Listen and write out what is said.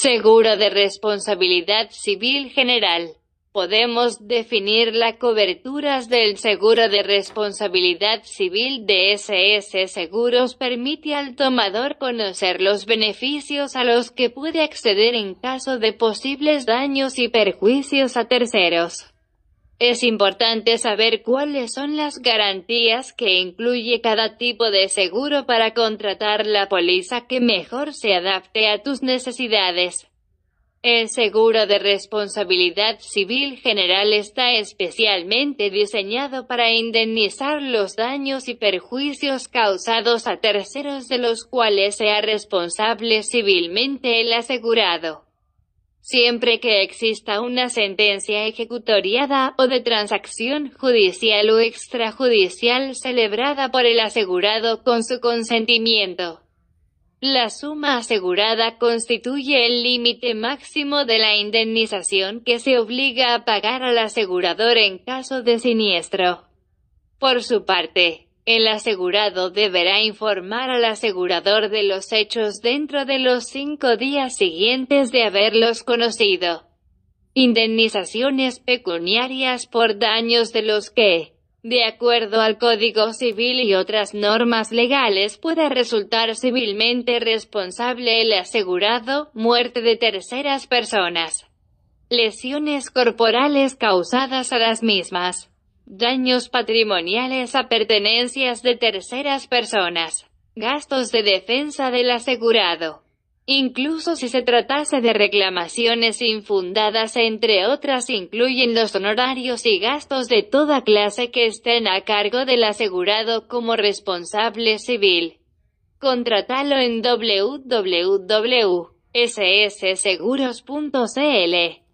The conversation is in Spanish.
Seguro de responsabilidad civil general. Podemos definir las coberturas del seguro de responsabilidad civil de SS Seguros permite al tomador conocer los beneficios a los que puede acceder en caso de posibles daños y perjuicios a terceros. Es importante saber cuáles son las garantías que incluye cada tipo de seguro para contratar la póliza que mejor se adapte a tus necesidades. El seguro de responsabilidad civil general está especialmente diseñado para indemnizar los daños y perjuicios causados a terceros de los cuales sea responsable civilmente el asegurado siempre que exista una sentencia ejecutoriada o de transacción judicial o extrajudicial celebrada por el asegurado con su consentimiento. La suma asegurada constituye el límite máximo de la indemnización que se obliga a pagar al asegurador en caso de siniestro. Por su parte, el asegurado deberá informar al asegurador de los hechos dentro de los cinco días siguientes de haberlos conocido. Indemnizaciones pecuniarias por daños de los que, de acuerdo al Código Civil y otras normas legales, puede resultar civilmente responsable el asegurado, muerte de terceras personas, lesiones corporales causadas a las mismas, daños patrimoniales a pertenencias de terceras personas, gastos de defensa del asegurado. Incluso si se tratase de reclamaciones infundadas, entre otras incluyen los honorarios y gastos de toda clase que estén a cargo del asegurado como responsable civil. Contratalo en www.ssseguros.cl